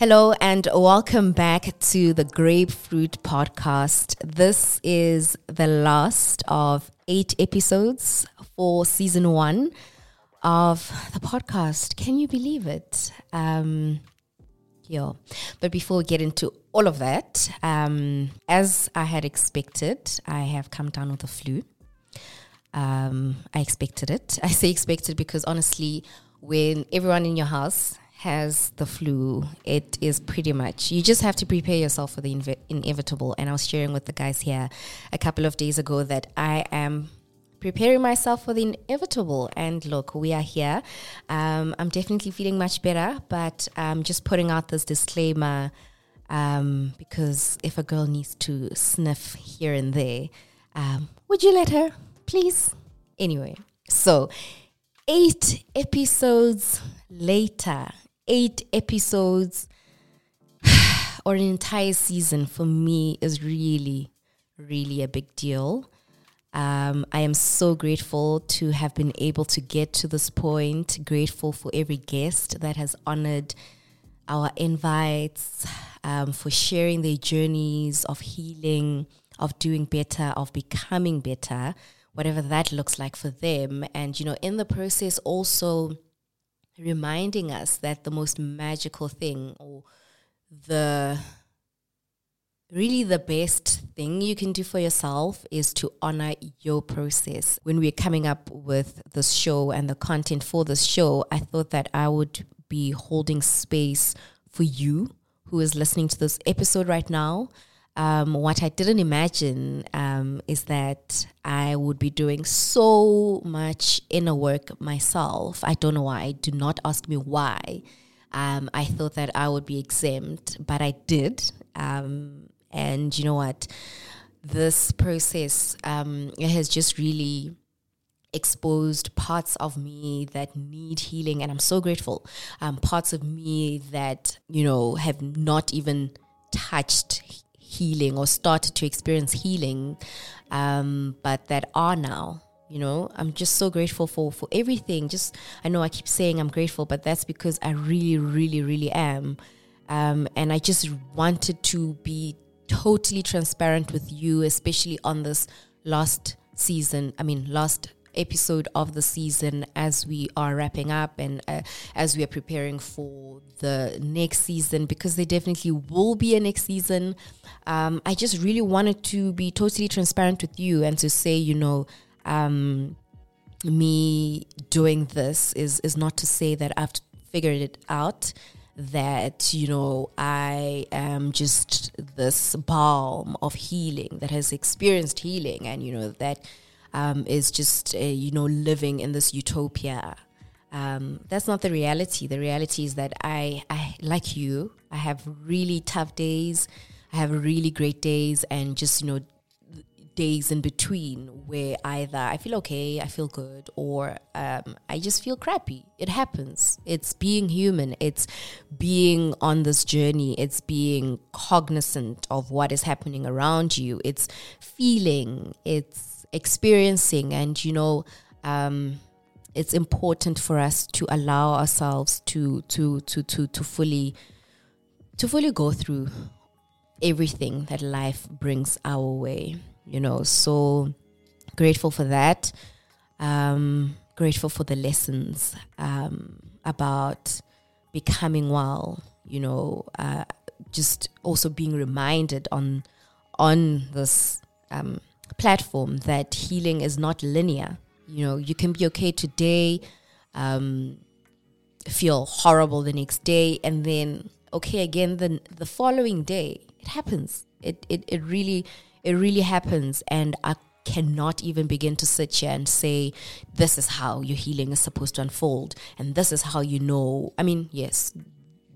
Hello and welcome back to the Grapefruit Podcast. This is the last of eight episodes for season one of the podcast. Can you believe it? Um, yeah. But before we get into all of that, um, as I had expected, I have come down with the flu. Um, I expected it. I say expected because honestly, when everyone in your house has the flu, it is pretty much you just have to prepare yourself for the inve- inevitable. And I was sharing with the guys here a couple of days ago that I am preparing myself for the inevitable. And look, we are here. Um, I'm definitely feeling much better, but I'm just putting out this disclaimer um, because if a girl needs to sniff here and there, um, would you let her, please? Anyway, so eight episodes later, eight episodes or an entire season for me is really, really a big deal. Um, I am so grateful to have been able to get to this point. Grateful for every guest that has honored our invites, um, for sharing their journeys of healing, of doing better, of becoming better, whatever that looks like for them. And, you know, in the process, also reminding us that the most magical thing or the really the best thing you can do for yourself is to honor your process. When we are coming up with this show and the content for this show, I thought that I would be holding space for you who is listening to this episode right now. Um, what I didn't imagine um, is that I would be doing so much inner work myself. I don't know why. Do not ask me why. Um, I thought that I would be exempt, but I did. Um, and you know what? This process um, has just really exposed parts of me that need healing, and I'm so grateful. Um, parts of me that you know have not even touched healing or started to experience healing, um, but that are now. You know, I'm just so grateful for for everything. Just I know I keep saying I'm grateful, but that's because I really, really, really am. Um, and I just wanted to be totally transparent with you, especially on this last season. I mean, last episode of the season as we are wrapping up and uh, as we are preparing for the next season because there definitely will be a next season. Um, I just really wanted to be totally transparent with you and to say, you know, um, me doing this is is not to say that I've figured it out that you know I am just this balm of healing that has experienced healing and you know that um, is just uh, you know living in this utopia um, that's not the reality the reality is that I, I like you I have really tough days I have really great days and just you know days in between where either I feel okay, I feel good, or um, I just feel crappy. It happens. It's being human. It's being on this journey. It's being cognizant of what is happening around you. It's feeling. It's experiencing. And, you know, um, it's important for us to allow ourselves to to to to to fully to fully go through everything that life brings our way you know, so grateful for that. Um, grateful for the lessons um, about becoming well, you know, uh, just also being reminded on on this um, platform that healing is not linear. You know, you can be okay today, um, feel horrible the next day, and then okay again the the following day. It happens. It it it really it really happens. And I cannot even begin to sit here and say, this is how your healing is supposed to unfold. And this is how you know. I mean, yes,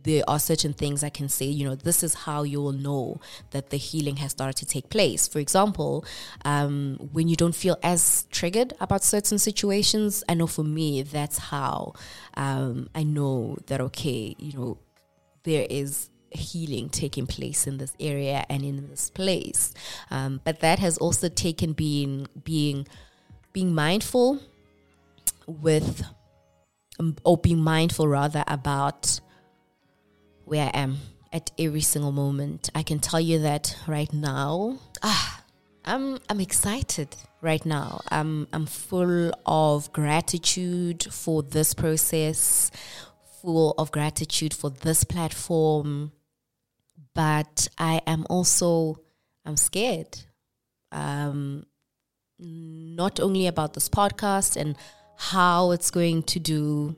there are certain things I can say, you know, this is how you will know that the healing has started to take place. For example, um, when you don't feel as triggered about certain situations, I know for me, that's how um, I know that, okay, you know, there is healing taking place in this area and in this place. Um, but that has also taken being being being mindful with um, or being mindful rather about where I am at every single moment. I can tell you that right now. Ah, I'm I'm excited right now. I'm I'm full of gratitude for this process, full of gratitude for this platform. But I am also I'm scared. Um not only about this podcast and how it's going to do,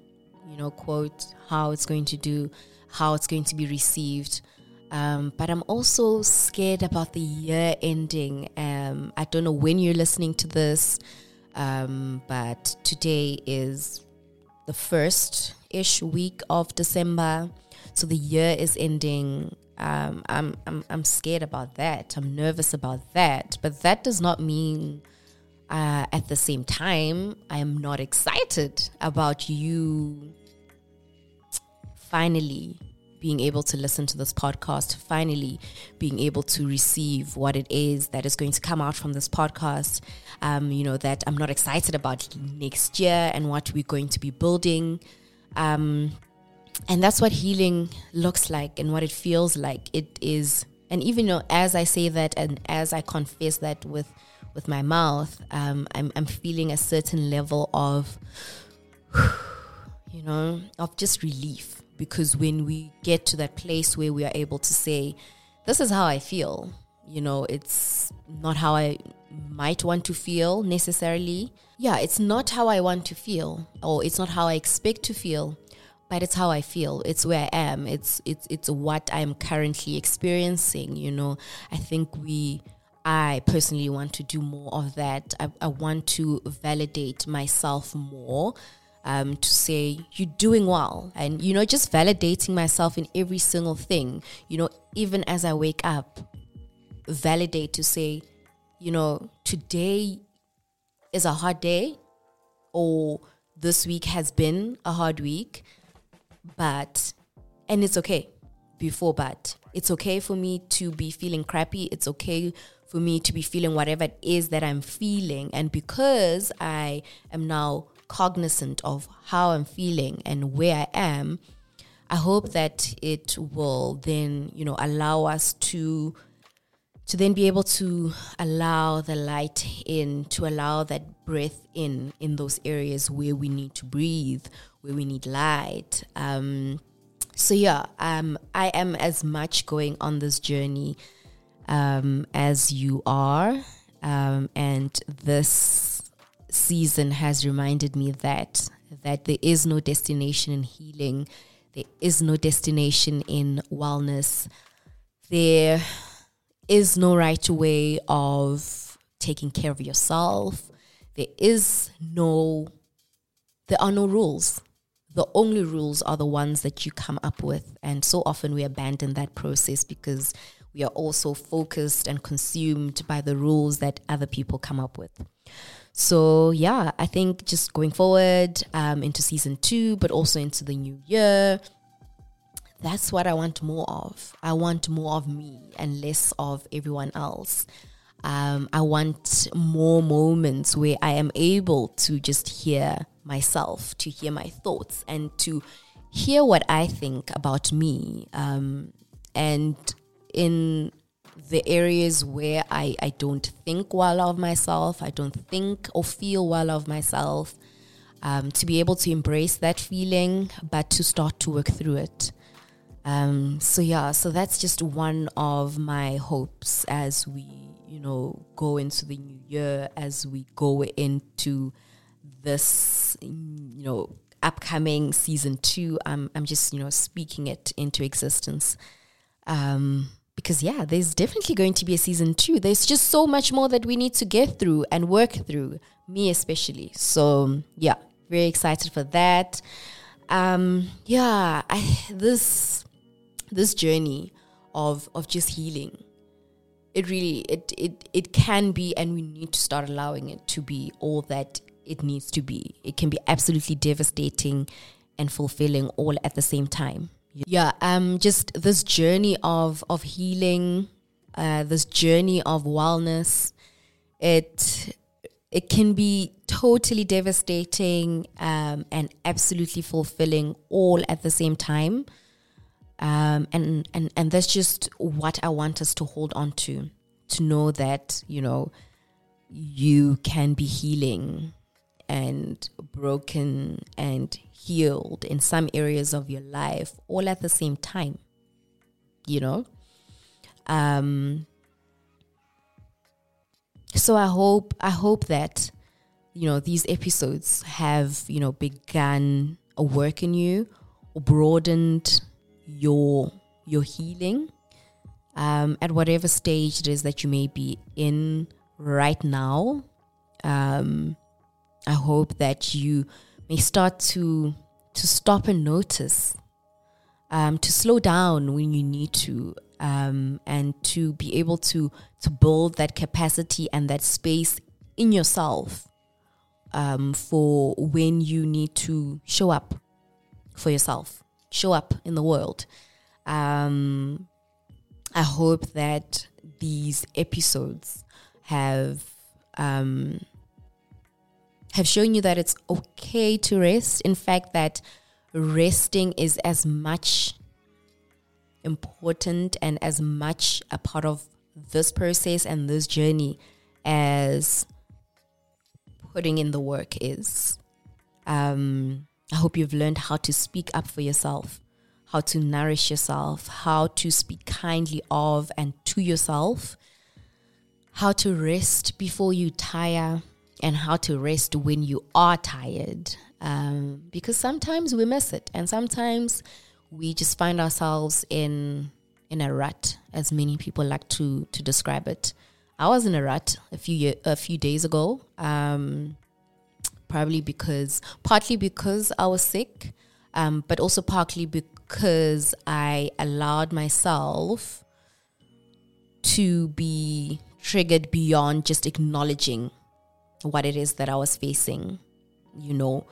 you know, quote, how it's going to do, how it's going to be received. Um, but I'm also scared about the year ending. Um, I don't know when you're listening to this, um, but today is the first ish week of December. So the year is ending. Um, I'm, I'm, I'm scared about that. I'm nervous about that. But that does not mean uh, at the same time, I am not excited about you finally being able to listen to this podcast, finally being able to receive what it is that is going to come out from this podcast. Um, you know, that I'm not excited about next year and what we're going to be building. Um, and that's what healing looks like and what it feels like. It is, and even though as I say that and as I confess that with with my mouth, um, I'm, I'm feeling a certain level of, you know, of just relief. Because when we get to that place where we are able to say, this is how I feel, you know, it's not how I might want to feel necessarily. Yeah, it's not how I want to feel, or it's not how I expect to feel, but it's how I feel. It's where I am. It's it's it's what I'm currently experiencing. You know, I think we I personally want to do more of that. I, I want to validate myself more. Um, to say you're doing well. And you know just validating myself in every single thing. You know even as i wake up validate to say you know today is a hard day or this week has been a hard week but and it's okay before but it's okay for me to be feeling crappy. It's okay for me to be feeling whatever it is that I'm feeling. And because I am now cognizant of how I'm feeling and where I am, I hope that it will then, you know, allow us to to then be able to allow the light in, to allow that breath in in those areas where we need to breathe, where we need light. Um, so yeah, um, I am as much going on this journey um, as you are. Um, and this season has reminded me that that there is no destination in healing. There is no destination in wellness. There is no right way of taking care of yourself. There is no, there are no rules. The only rules are the ones that you come up with. And so often we abandon that process because we are also focused and consumed by the rules that other people come up with. So, yeah, I think just going forward um, into season two, but also into the new year, that's what I want more of. I want more of me and less of everyone else. Um, I want more moments where I am able to just hear myself, to hear my thoughts, and to hear what I think about me. Um, and in the areas where I, I don't think well of myself, I don't think or feel well of myself, um, to be able to embrace that feeling, but to start to work through it. Um, so yeah, so that's just one of my hopes as we, you know, go into the new year, as we go into this, you know, upcoming season two. I'm, I'm just, you know, speaking it into existence. Um, because yeah, there's definitely going to be a season two. There's just so much more that we need to get through and work through, me especially. So yeah, very excited for that. Um, yeah, I, this this journey of of just healing, it really it it it can be, and we need to start allowing it to be all that it needs to be. It can be absolutely devastating and fulfilling all at the same time. Yeah, um, just this journey of of healing, uh, this journey of wellness, it it can be totally devastating um, and absolutely fulfilling all at the same time. Um, and, and, and that's just what I want us to hold on to, to know that, you know, you can be healing and broken and healed in some areas of your life all at the same time you know? Um so i hope i hope that you know these episodes have you know begun a work in you or broadened your your healing um, at whatever stage it is that you may be in right now. Um, i hope that you may start to to stop and notice um, to slow down when you need to um, and to be able to to build that capacity and that space in yourself um, for when you need to show up for yourself, show up in the world. Um, I hope that these episodes have um, have shown you that it's okay to rest. In fact, that resting is as much important and as much a part of this process and this journey as putting in the work is. Um, I hope you've learned how to speak up for yourself, how to nourish yourself, how to speak kindly of and to yourself, how to rest before you tire, and how to rest when you are tired. Um, because sometimes we miss it, and sometimes we just find ourselves in in a rut, as many people like to to describe it. I was in a rut a few year, a few days ago. Um, probably because partly because I was sick, um, but also partly because I allowed myself to be triggered beyond just acknowledging what it is that I was facing. You know,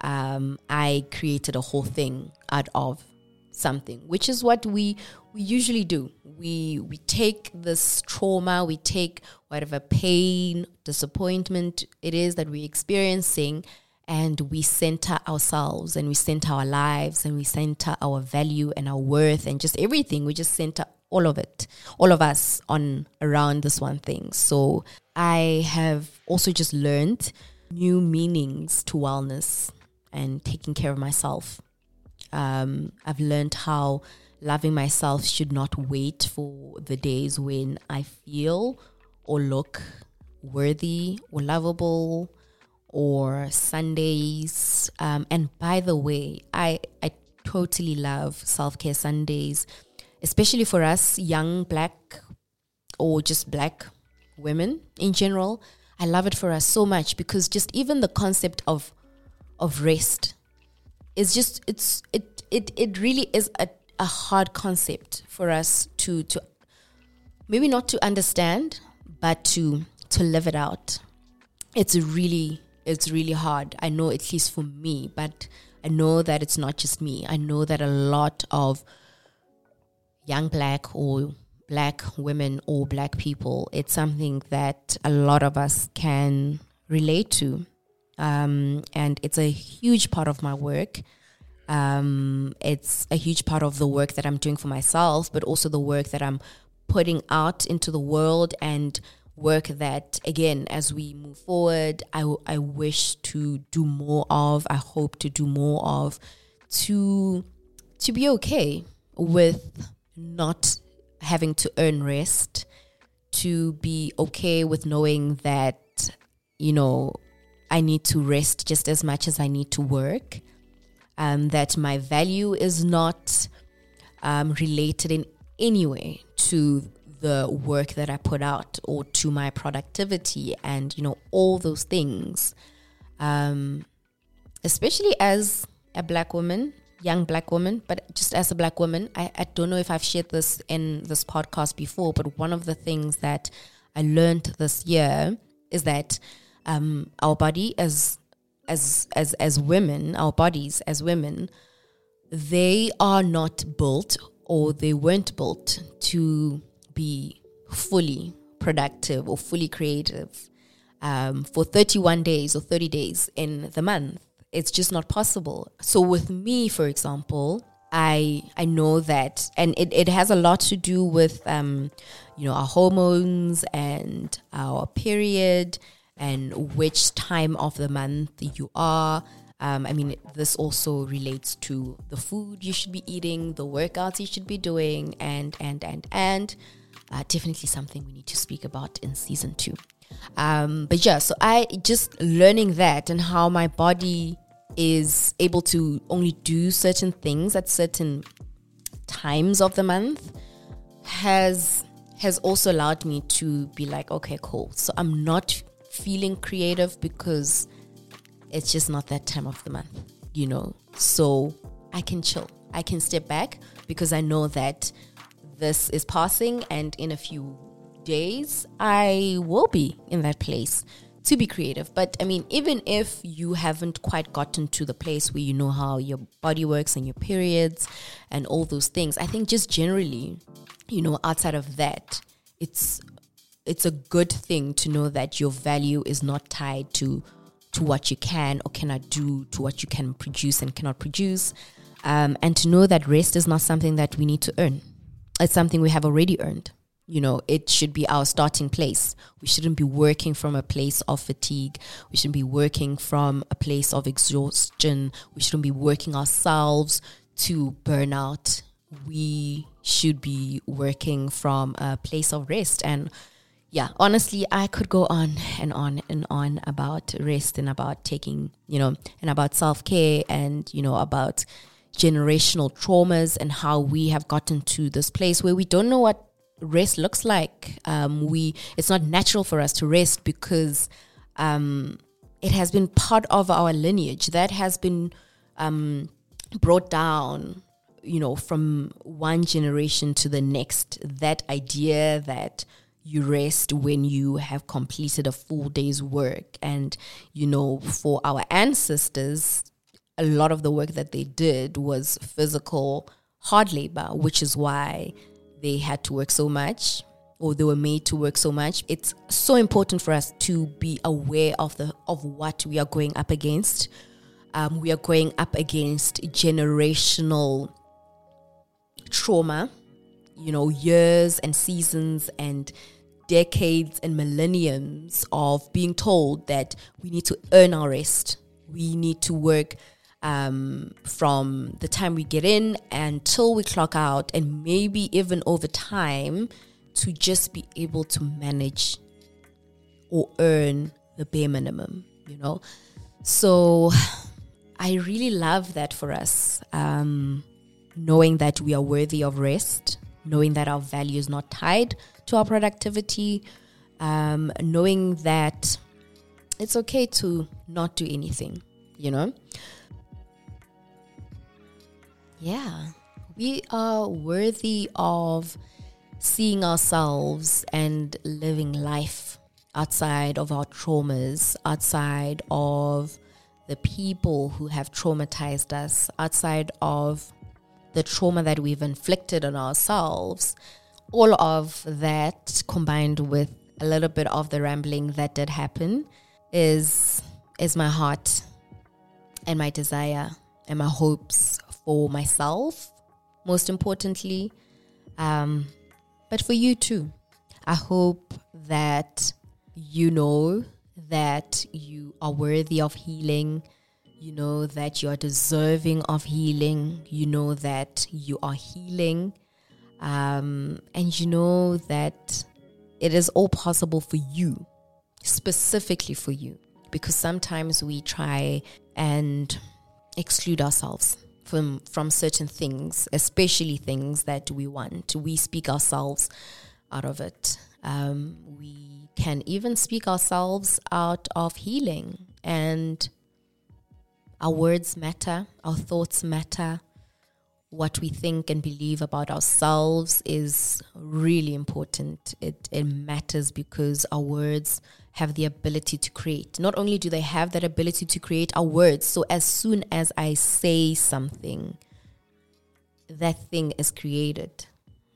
um, I created a whole thing out of something, which is what we we usually do. We we take this trauma, we take whatever pain, disappointment it is that we're experiencing, and we center ourselves and we center our lives and we center our value and our worth and just everything. We just center all of it, all of us on around this one thing. So I have also just learned new meanings to wellness and taking care of myself. Um, I've learned how loving myself should not wait for the days when I feel or look worthy or lovable or Sundays. Um, and by the way, I, I totally love self care Sundays, especially for us young black or just black women in general. I love it for us so much because just even the concept of of rest is just it's it it it really is a, a hard concept for us to to maybe not to understand but to to live it out it's really it's really hard i know at least for me but i know that it's not just me i know that a lot of young black or black women or black people it's something that a lot of us can relate to um, and it's a huge part of my work. Um, it's a huge part of the work that I'm doing for myself, but also the work that I'm putting out into the world and work that, again, as we move forward, I, I wish to do more of, I hope to do more of, to, to be okay with not having to earn rest, to be okay with knowing that, you know, I need to rest just as much as I need to work. Um, that my value is not um, related in any way to the work that I put out or to my productivity and you know all those things. Um, especially as a black woman, young black woman, but just as a black woman, I, I don't know if I've shared this in this podcast before, but one of the things that I learned this year is that um, our body as as as as women, our bodies as women, they are not built or they weren't built to be fully productive or fully creative um, for 31 days or 30 days in the month. It's just not possible. So, with me, for example, I I know that, and it, it has a lot to do with um, you know our hormones and our period and which time of the month you are. Um, I mean, this also relates to the food you should be eating, the workouts you should be doing, and and and and uh, definitely something we need to speak about in season two. Um, but yeah, so I just learning that and how my body is able to only do certain things at certain times of the month has has also allowed me to be like okay cool. So i'm not feeling creative because it's just not that time of the month you know? So i can chill. I can step back because i know that this is passing and in a few days i will be in that place to be creative. But I mean, even if you haven't quite gotten to the place where you know how your body works and your periods and all those things, I think just generally, you know, outside of that, it's it's a good thing to know that your value is not tied to to what you can or cannot do, to what you can produce and cannot produce, um, and to know that rest is not something that we need to earn. It's something we have already earned you know, it should be our starting place. We shouldn't be working from a place of fatigue. We shouldn't be working from a place of exhaustion. We shouldn't be working ourselves to burnout. We should be working from a place of rest. And yeah, honestly, I could go on and on and on about rest and about taking, you know, and about self care and, you know, about generational traumas and how we have gotten to this place where we don't know what rest looks like. Um, we it's not natural for us to rest because um, it has been part of our lineage that has been um, brought down. You know, from one generation to the next, that idea that you rest when you have completed a full day's work. And, you know, for our ancestors, a lot of the work that they did was physical hard labor, which is why they had to work so much or they were made to work so much it's so important for us to be aware of the of what we are going up against. Um, we are going up against generational trauma you know years and seasons and decades and millenniums of being told that we need to earn our rest. We need to work um, from the time we get in until we clock out, and maybe even over time to just be able to manage or earn the bare minimum, you know? So I really love that for us. Um, knowing that we are worthy of rest, knowing that our value is not tied to our productivity, um, knowing that it's okay to not do anything, you know? Yeah, we are worthy of seeing ourselves and living life outside of our traumas, outside of the people who have traumatized us, outside of the trauma that we've inflicted on ourselves. All of that combined with a little bit of the rambling that did happen is is my heart and my desire and my hopes for myself, most importantly, um, but for you too. I hope that you know that you are worthy of healing. You know that you are deserving of healing. You know that you are healing. Um, and you know that it is all possible for you, specifically for you. Because sometimes we try and exclude ourselves from from certain things, especially things that we want. We speak ourselves out of it. Um, we can even speak ourselves out of healing, and our words matter, our thoughts matter. What we think and believe about ourselves is really important. It, it matters because our words have the ability to create. Not only do they have that ability to create our words, so as soon as I say something, that thing is created,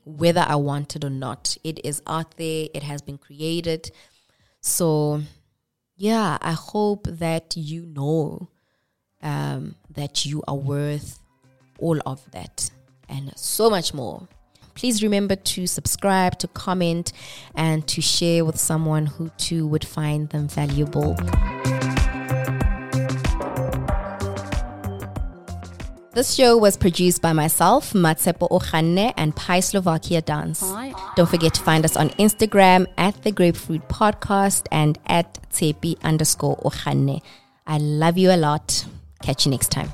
whether I want it or not. It is out there, it has been created. So, yeah, I hope that you know um, that you are worth all of that and so much more. Please remember to subscribe, to comment, and to share with someone who too would find them valuable. This show was produced by myself, Matshepo Oganne, and PieSlovakiaDance. Hi. Don't forget to find us on Instagram at the Grapefruit Podcast and at Tshepi underscore Oganne. I love you a lot. Catch you next time.